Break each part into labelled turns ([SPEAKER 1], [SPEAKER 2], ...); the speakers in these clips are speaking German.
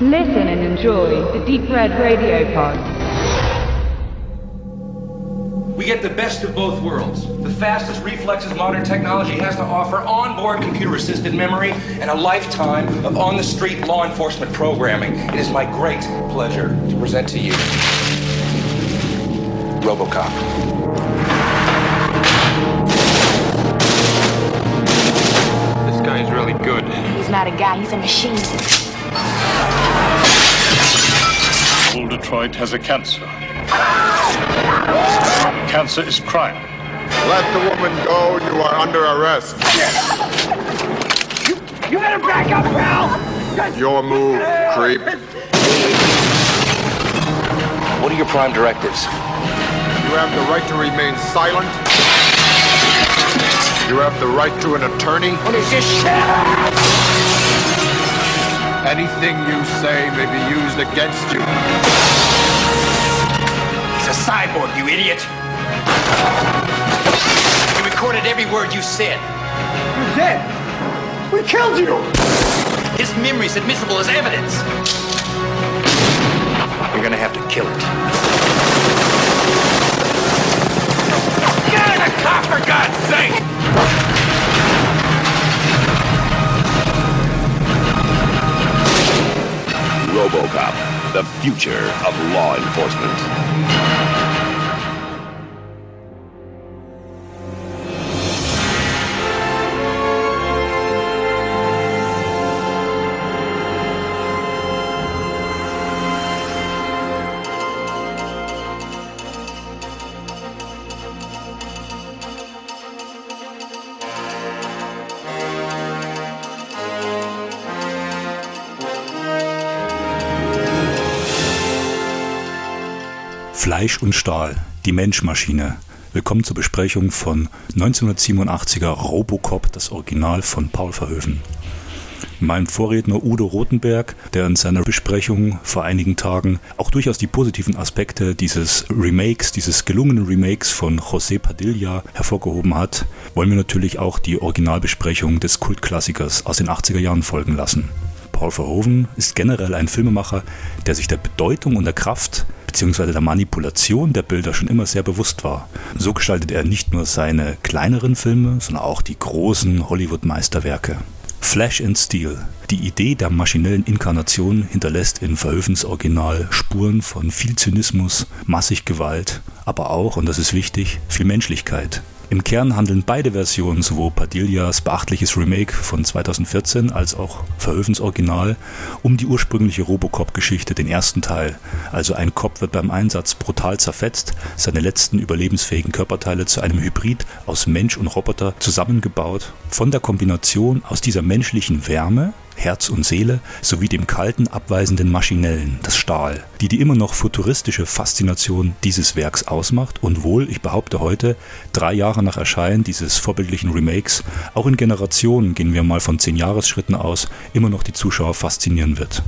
[SPEAKER 1] Listen and enjoy the Deep Red Radio Pod.
[SPEAKER 2] We get the best of both worlds. The fastest reflexes modern technology has to offer, onboard computer assisted memory, and a lifetime of on the street law enforcement programming. It is my great pleasure to present to you Robocop.
[SPEAKER 3] This guy's really good.
[SPEAKER 4] He's not a guy, he's a machine.
[SPEAKER 5] Old Detroit has a cancer. Cancer is crime.
[SPEAKER 6] Let the woman go. You are under arrest.
[SPEAKER 7] You, you better back up, pal.
[SPEAKER 6] Your move, creep.
[SPEAKER 2] What are your prime directives?
[SPEAKER 6] You have the right to remain silent. You have the right to an attorney.
[SPEAKER 7] What is this shit?
[SPEAKER 6] Anything you say may be used against you.
[SPEAKER 2] He's a cyborg, you idiot! He recorded every word you said.
[SPEAKER 7] You're dead. We killed you.
[SPEAKER 2] His memory's admissible as evidence. You're gonna have to kill it. Get out of the car, for God's sake!
[SPEAKER 8] RoboCop, the future of law enforcement.
[SPEAKER 9] Fleisch und Stahl, die Menschmaschine. Willkommen zur Besprechung von 1987er Robocop, das Original von Paul Verhoeven. Mein Vorredner Udo Rothenberg, der in seiner Besprechung vor einigen Tagen auch durchaus die positiven Aspekte dieses Remakes, dieses gelungenen Remakes von José Padilla hervorgehoben hat, wollen wir natürlich auch die Originalbesprechung des Kultklassikers aus den 80er Jahren folgen lassen. Paul Verhoeven ist generell ein Filmemacher, der sich der Bedeutung und der Kraft bzw. der Manipulation der Bilder schon immer sehr bewusst war. So gestaltet er nicht nur seine kleineren Filme, sondern auch die großen Hollywood-Meisterwerke. Flash and Steel. Die Idee der maschinellen Inkarnation hinterlässt in Verhoevens Original Spuren von viel Zynismus, massig Gewalt, aber auch, und das ist wichtig, viel Menschlichkeit. Im Kern handeln beide Versionen, sowohl Padillas beachtliches Remake von 2014 als auch Verhoevens Original, um die ursprüngliche Robocop-Geschichte, den ersten Teil. Also ein Cop wird beim Einsatz brutal zerfetzt, seine letzten überlebensfähigen Körperteile zu einem Hybrid aus Mensch und Roboter zusammengebaut. Von der Kombination aus dieser menschlichen Wärme, Herz und Seele sowie dem kalten, abweisenden Maschinellen, das Stahl, die die immer noch futuristische Faszination dieses Werks ausmacht und wohl, ich behaupte heute, drei Jahre nach Erscheinen dieses vorbildlichen Remakes, auch in Generationen, gehen wir mal von zehn Jahresschritten aus, immer noch die Zuschauer faszinieren wird.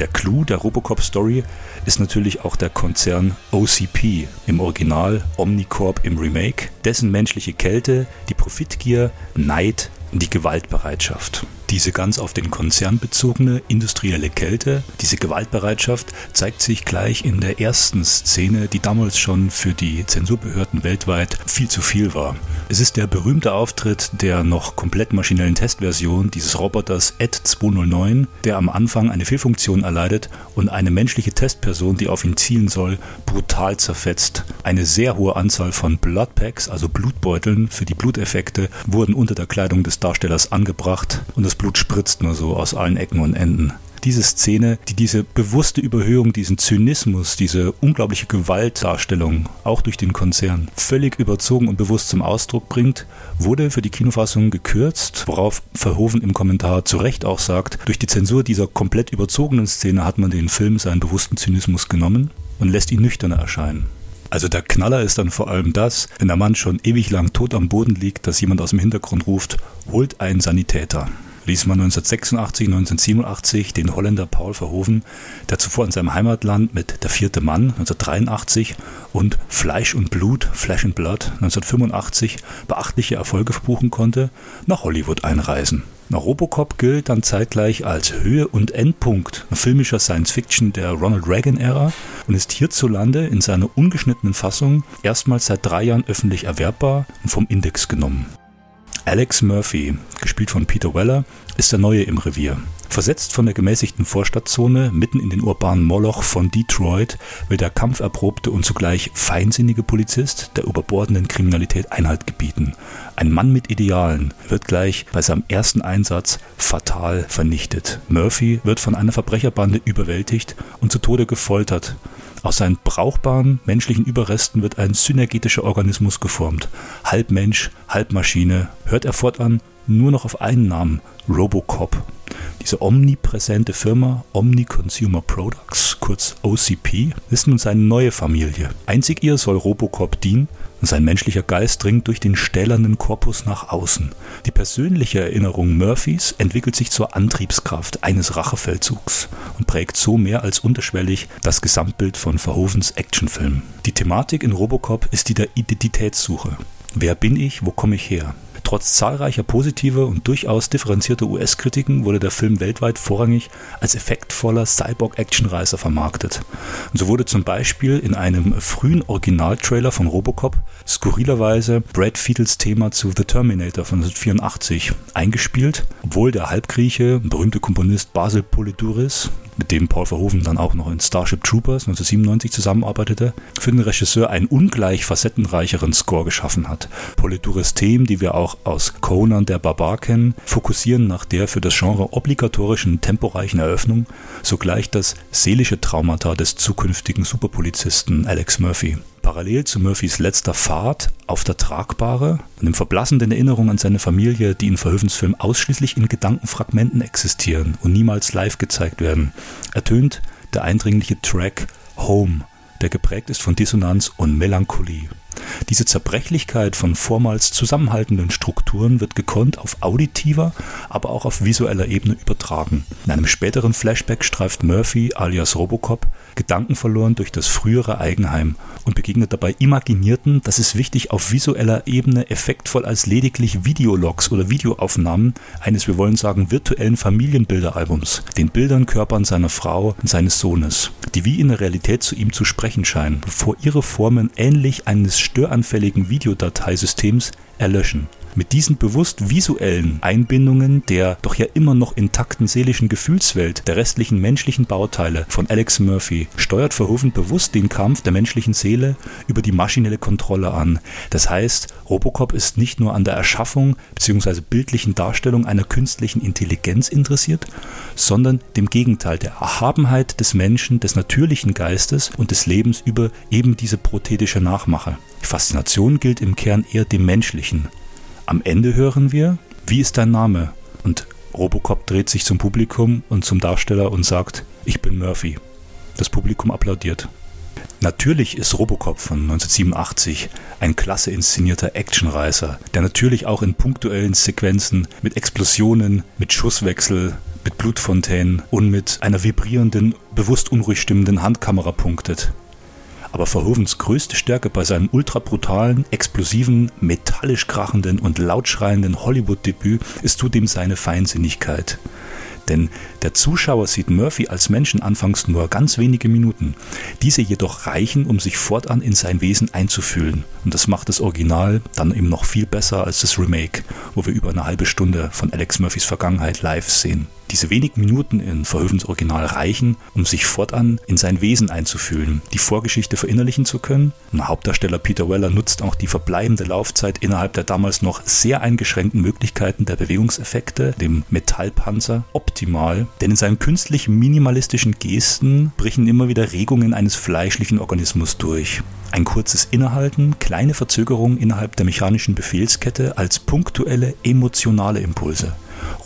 [SPEAKER 9] Der Clou der Robocop-Story ist natürlich auch der Konzern OCP, im Original Omnicorp im Remake, dessen menschliche Kälte, die Profitgier, Neid, die Gewaltbereitschaft. Diese ganz auf den Konzern bezogene industrielle Kälte, diese Gewaltbereitschaft zeigt sich gleich in der ersten Szene, die damals schon für die Zensurbehörden weltweit viel zu viel war. Es ist der berühmte Auftritt der noch komplett maschinellen Testversion dieses Roboters Ed 209, der am Anfang eine Fehlfunktion erleidet und eine menschliche Testperson, die auf ihn zielen soll, brutal zerfetzt. Eine sehr hohe Anzahl von Bloodpacks, also Blutbeuteln für die Bluteffekte, wurden unter der Kleidung des Darstellers angebracht und das Blut spritzt nur so aus allen Ecken und Enden. Diese Szene, die diese bewusste Überhöhung, diesen Zynismus, diese unglaubliche Gewaltdarstellung, auch durch den Konzern, völlig überzogen und bewusst zum Ausdruck bringt, wurde für die Kinofassung gekürzt, worauf Verhoeven im Kommentar zu Recht auch sagt, durch die Zensur dieser komplett überzogenen Szene hat man den Film seinen bewussten Zynismus genommen und lässt ihn nüchterner erscheinen. Also der Knaller ist dann vor allem das, wenn der Mann schon ewig lang tot am Boden liegt, dass jemand aus dem Hintergrund ruft, holt einen Sanitäter ließ man 1986, 1987 den Holländer Paul Verhoeven, der zuvor in seinem Heimatland mit Der vierte Mann 1983 und Fleisch und Blut, Flesh and Blood 1985 beachtliche Erfolge verbuchen konnte, nach Hollywood einreisen. Na, Robocop gilt dann zeitgleich als Höhe- und Endpunkt filmischer Science-Fiction der Ronald Reagan-Ära und ist hierzulande in seiner ungeschnittenen Fassung erstmals seit drei Jahren öffentlich erwerbbar und vom Index genommen. Alex Murphy, gespielt von Peter Weller, ist der Neue im Revier. Versetzt von der gemäßigten Vorstadtzone mitten in den urbanen Moloch von Detroit will der kampferprobte und zugleich feinsinnige Polizist der überbordenden Kriminalität Einhalt gebieten. Ein Mann mit Idealen wird gleich bei seinem ersten Einsatz fatal vernichtet. Murphy wird von einer Verbrecherbande überwältigt und zu Tode gefoltert. Aus seinen brauchbaren menschlichen Überresten wird ein synergetischer Organismus geformt. Halb Mensch, halb Maschine. Hört er fortan nur noch auf einen Namen, Robocop. Diese omnipräsente Firma Omni Consumer Products, kurz OCP, ist nun seine neue Familie. Einzig ihr soll Robocop dienen und sein menschlicher Geist dringt durch den stählernen Korpus nach außen. Die persönliche Erinnerung Murphys entwickelt sich zur Antriebskraft eines Rachefeldzugs und prägt so mehr als unterschwellig das Gesamtbild von Verhovens Actionfilmen. Die Thematik in Robocop ist die der Identitätssuche. Wer bin ich, wo komme ich her? Trotz zahlreicher positiver und durchaus differenzierter US-Kritiken wurde der Film weltweit vorrangig als effektvoller Cyborg-Actionreiser vermarktet. Und so wurde zum Beispiel in einem frühen Originaltrailer von Robocop skurrilerweise Brad Fiedels Thema zu The Terminator von 1984 eingespielt, obwohl der Halbgrieche, berühmte Komponist Basil Poliduris, mit dem Paul Verhoeven dann auch noch in Starship Troopers 1997 zusammenarbeitete, für den Regisseur einen ungleich facettenreicheren Score geschaffen hat. Polydures Themen, die wir auch aus Conan der Barbar kennen, fokussieren nach der für das Genre obligatorischen temporeichen Eröffnung sogleich das seelische Traumata des zukünftigen Superpolizisten Alex Murphy. Parallel zu Murphys letzter Fahrt auf der Tragbare und im verblassenden Erinnerung an seine Familie, die in Verhoevens Film ausschließlich in Gedankenfragmenten existieren und niemals live gezeigt werden, ertönt der eindringliche Track Home, der geprägt ist von Dissonanz und Melancholie. Diese Zerbrechlichkeit von vormals zusammenhaltenden Strukturen wird gekonnt auf auditiver, aber auch auf visueller Ebene übertragen. In einem späteren Flashback streift Murphy alias Robocop Gedanken verloren durch das frühere Eigenheim und begegnet dabei Imaginierten, das ist wichtig, auf visueller Ebene effektvoll als lediglich Videologs oder Videoaufnahmen eines, wir wollen sagen, virtuellen Familienbilderalbums, den Bildern, Körpern seiner Frau und seines Sohnes, die wie in der Realität zu ihm zu sprechen scheinen, bevor ihre Formen ähnlich eines störanfälligen Videodateisystems erlöschen. Mit diesen bewusst visuellen Einbindungen der doch ja immer noch intakten seelischen Gefühlswelt der restlichen menschlichen Bauteile von Alex Murphy steuert Verhoeven bewusst den Kampf der menschlichen Seele über die maschinelle Kontrolle an. Das heißt, Robocop ist nicht nur an der Erschaffung bzw. bildlichen Darstellung einer künstlichen Intelligenz interessiert, sondern dem Gegenteil der Erhabenheit des Menschen, des natürlichen Geistes und des Lebens über eben diese prothetische Nachmache. Die Faszination gilt im Kern eher dem Menschlichen. Am Ende hören wir, wie ist dein Name? Und Robocop dreht sich zum Publikum und zum Darsteller und sagt, ich bin Murphy. Das Publikum applaudiert. Natürlich ist Robocop von 1987 ein klasse inszenierter Actionreißer, der natürlich auch in punktuellen Sequenzen mit Explosionen, mit Schusswechsel, mit Blutfontänen und mit einer vibrierenden, bewusst unruhig stimmenden Handkamera punktet. Aber Verhovens größte Stärke bei seinem ultra brutalen, explosiven, metallisch krachenden und lautschreienden Hollywood-Debüt ist zudem seine Feinsinnigkeit. Denn der Zuschauer sieht Murphy als Menschen anfangs nur ganz wenige Minuten. Diese jedoch reichen, um sich fortan in sein Wesen einzufühlen. Und das macht das Original dann eben noch viel besser als das Remake, wo wir über eine halbe Stunde von Alex Murphys Vergangenheit live sehen. Diese wenigen Minuten in Verhoevens Original reichen, um sich fortan in sein Wesen einzufühlen, die Vorgeschichte verinnerlichen zu können. Und Hauptdarsteller Peter Weller nutzt auch die verbleibende Laufzeit innerhalb der damals noch sehr eingeschränkten Möglichkeiten der Bewegungseffekte, dem Metallpanzer, optimal, denn in seinen künstlich minimalistischen Gesten brechen immer wieder Regungen eines fleischlichen Organismus durch. Ein kurzes Innehalten, kleine Verzögerungen innerhalb der mechanischen Befehlskette als punktuelle emotionale Impulse.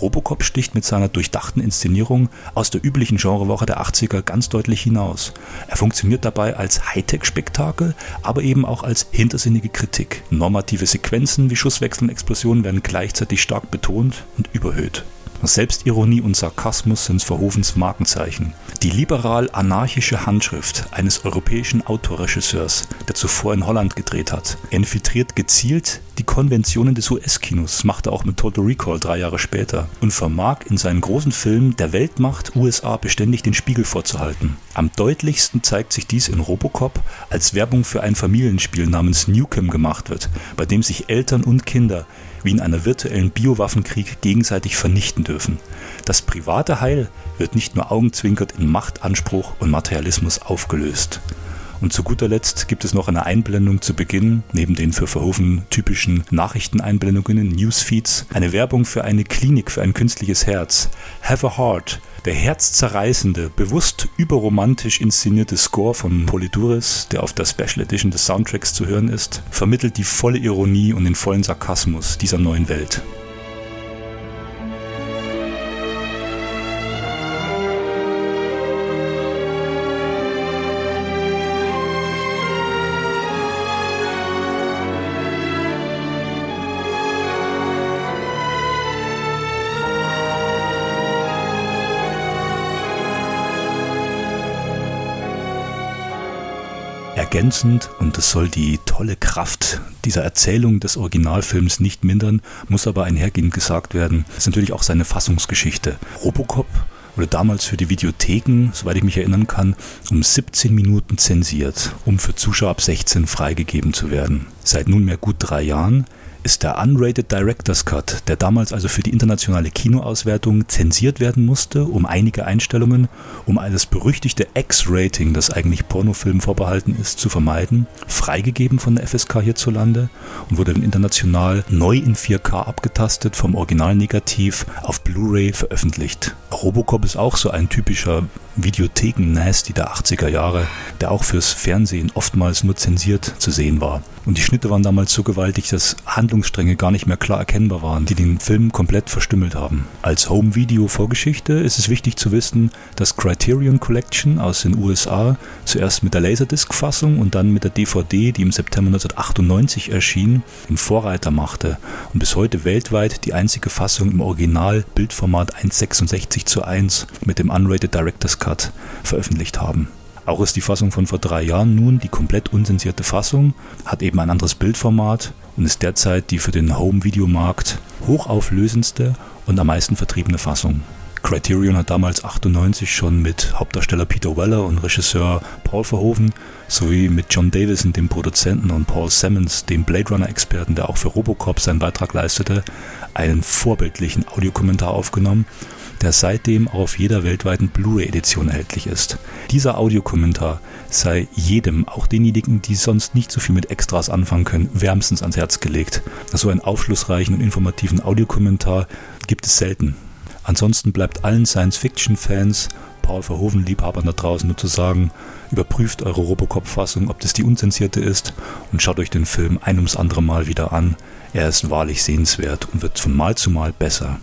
[SPEAKER 9] Robocop sticht mit seiner durchdachten Inszenierung aus der üblichen Genrewoche der 80er ganz deutlich hinaus. Er funktioniert dabei als Hightech-Spektakel, aber eben auch als hintersinnige Kritik. Normative Sequenzen wie Schusswechsel und Explosionen werden gleichzeitig stark betont und überhöht. Selbstironie und Sarkasmus sind Verhovens Markenzeichen. Die liberal-anarchische Handschrift eines europäischen Autorregisseurs, der zuvor in Holland gedreht hat, infiltriert gezielt die Konventionen des US-Kinos, machte auch mit Total Recall drei Jahre später, und vermag in seinen großen Filmen der Weltmacht USA beständig den Spiegel vorzuhalten. Am deutlichsten zeigt sich dies in Robocop, als Werbung für ein Familienspiel namens Newcom gemacht wird, bei dem sich Eltern und Kinder wie in einer virtuellen Biowaffenkrieg gegenseitig vernichten dürfen. Das private Heil wird nicht nur augenzwinkert in Machtanspruch und Materialismus aufgelöst. Und zu guter Letzt gibt es noch eine Einblendung zu Beginn, neben den für Verhoeven typischen Nachrichteneinblendungen in Newsfeeds, eine Werbung für eine Klinik für ein künstliches Herz. Have a Heart, der herzzerreißende, bewusst überromantisch inszenierte Score von Polyduris, der auf der Special Edition des Soundtracks zu hören ist, vermittelt die volle Ironie und den vollen Sarkasmus dieser neuen Welt. Ergänzend, und das soll die tolle Kraft dieser Erzählung des Originalfilms nicht mindern, muss aber einhergehend gesagt werden, ist natürlich auch seine Fassungsgeschichte. Robocop wurde damals für die Videotheken, soweit ich mich erinnern kann, um 17 Minuten zensiert, um für Zuschauer ab 16 freigegeben zu werden. Seit nunmehr gut drei Jahren ist der Unrated Director's Cut, der damals also für die internationale Kinoauswertung zensiert werden musste, um einige Einstellungen, um das berüchtigte X-Rating, das eigentlich Pornofilmen vorbehalten ist, zu vermeiden, freigegeben von der FSK hierzulande und wurde international neu in 4K abgetastet, vom Original negativ auf Blu-ray veröffentlicht. Robocop ist auch so ein typischer Videotheken-Nasty der 80er Jahre, der auch fürs Fernsehen oftmals nur zensiert zu sehen war. Und die Schnitte waren damals so gewaltig, dass Handlungsstränge gar nicht mehr klar erkennbar waren, die den Film komplett verstümmelt haben. Als Home-Video-Vorgeschichte ist es wichtig zu wissen, dass Criterion Collection aus den USA zuerst mit der Laserdisc-Fassung und dann mit der DVD, die im September 1998 erschien, den Vorreiter machte und bis heute weltweit die einzige Fassung im Original Bildformat 1,66 zu 1 mit dem Unrated Director's Cut veröffentlicht haben. Auch ist die Fassung von vor drei Jahren nun die komplett unzensierte Fassung, hat eben ein anderes Bildformat und ist derzeit die für den Home-Videomarkt hochauflösendste und am meisten vertriebene Fassung. Criterion hat damals 98 schon mit Hauptdarsteller Peter Weller und Regisseur Paul Verhoeven sowie mit John Davison, dem Produzenten, und Paul Simmons, dem Blade Runner-Experten, der auch für Robocop seinen Beitrag leistete, einen vorbildlichen Audiokommentar aufgenommen der seitdem auch auf jeder weltweiten Blu-ray-Edition erhältlich ist. Dieser Audiokommentar sei jedem, auch denjenigen, die sonst nicht so viel mit Extras anfangen können, wärmstens ans Herz gelegt. So einen aufschlussreichen und informativen Audiokommentar gibt es selten. Ansonsten bleibt allen Science-Fiction-Fans Paul Verhoeven-Liebhabern da draußen nur zu sagen, überprüft eure Robocop-Fassung, ob das die unzensierte ist und schaut euch den Film ein ums andere Mal wieder an. Er ist wahrlich sehenswert und wird von Mal zu Mal besser.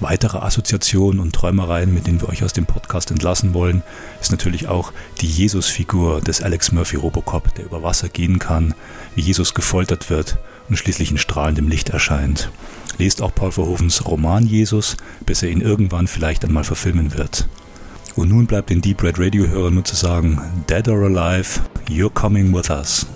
[SPEAKER 9] Weitere Assoziationen und Träumereien, mit denen wir euch aus dem Podcast entlassen wollen, ist natürlich auch die Jesus-Figur des Alex Murphy Robocop, der über Wasser gehen kann, wie Jesus gefoltert wird und schließlich in strahlendem Licht erscheint. Lest auch Paul Verhovens Roman Jesus, bis er ihn irgendwann vielleicht einmal verfilmen wird. Und nun bleibt den Deep Red Radio Hörern nur zu sagen, Dead or Alive, you're coming with us.